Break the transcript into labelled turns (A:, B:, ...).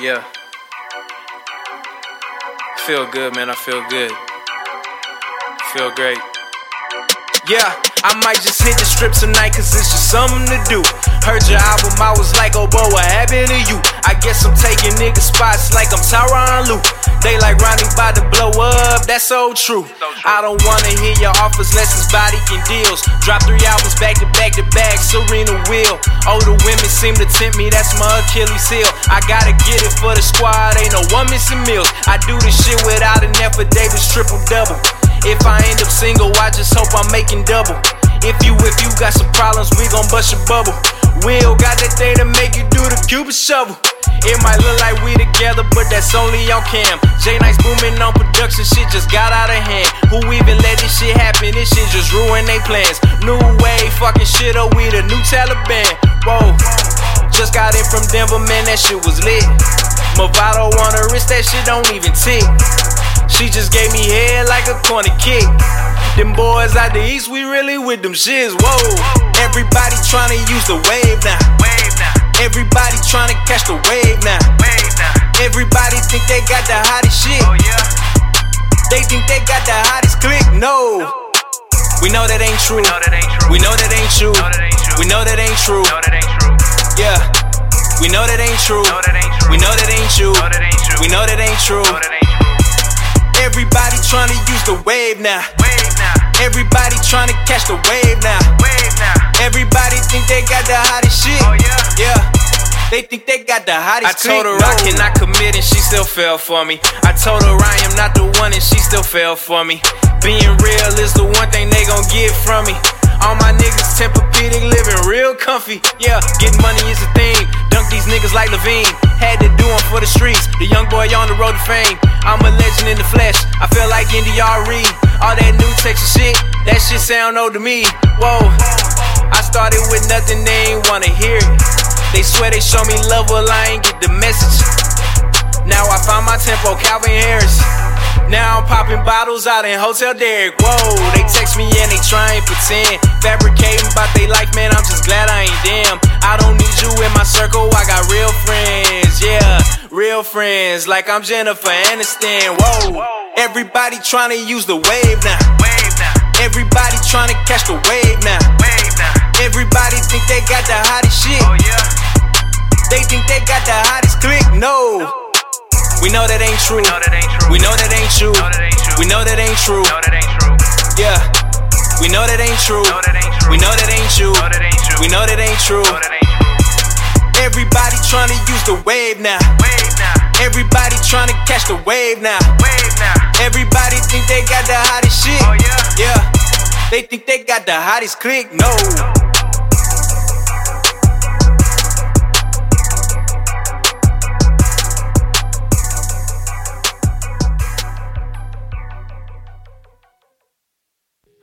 A: Yeah. Feel good, man. I feel good. Feel great. Yeah, I might just hit the strip tonight cause it's just something to do. Heard your album, I was like, oh, boy, what happened to you? I guess I'm taking nigga spots like I'm Tyronn Lue. They like Ronnie about to blow up, that's so true. I don't wanna hear your offers less it's body and deals. Drop three albums back to back to back, Serena Will. Older women seem to tempt me, that's my Achilles heel. I gotta get it for the squad, ain't no one missing meals. I do this shit without an effort, Davis triple double. If I end up single, I just hope I'm making double. If you if you got some problems, we gon' bust your bubble. Will got that thing to make do shovel. It might look like we together, but that's only on cam. J Nice booming on production, shit just got out of hand. Who even let this shit happen? This shit just ruin they plans. New wave, fucking shit up, we the new Taliban. Whoa, just got in from Denver, man, that shit was lit. Movado on her wrist, that shit don't even tick. She just gave me head like a corner kick. Them boys out the east, we really with them shits. Whoa. Everybody tryna use the wave now. Everybody tryna catch the wave now. Everybody think they got the hottest shit. They think they got the hottest click. No. We know that ain't true. We know that ain't true. We know that ain't true. Yeah. We know that ain't true. We know that ain't true. We know that ain't true. Everybody tryna use the wave now. Everybody tryna catch the wave now. Everybody think they got the hottest shit. Yeah. They think they got the hottest I told her I cannot commit and she still fell for me. I told her I am not the one and she still fell for me. Being real is the one thing they gon' get from me. All my niggas Tempur-Pedic living real comfy. Yeah, getting money is a thing. Dunk these niggas like LaVine. Had to do 'em for the streets. The young boy on the road to fame. I'm a legend in the flesh. I feel like NDR Reed. All that new Texas shit, that shit sound old to me. Whoa, I started with nothing, they ain't wanna hear it. They swear they show me love, well I ain't get the message. Now I found my tempo, Calvin Harris. Now I'm popping bottles out in Hotel Derek. Whoa, they text me and they try and pretend. Fabricating about they life, man. I'm just glad I ain't them. I don't need you in my circle, I got real friends. Yeah, real friends. Like I'm Jennifer Aniston. Whoa, everybody trying to use the wave now. Everybody trying to catch the wave now. Everybody think they got the hottest shit. Oh, They think they got the hottest click. No. We know that ain't true. We know that ain't true. We know that ain't true. Yeah. We know that ain't true. We know that ain't true. We know that ain't true. Everybody tryna use the wave now. Everybody tryna catch the wave now. Everybody think they got the hottest shit. Oh, yeah. They think they got the hottest click. No.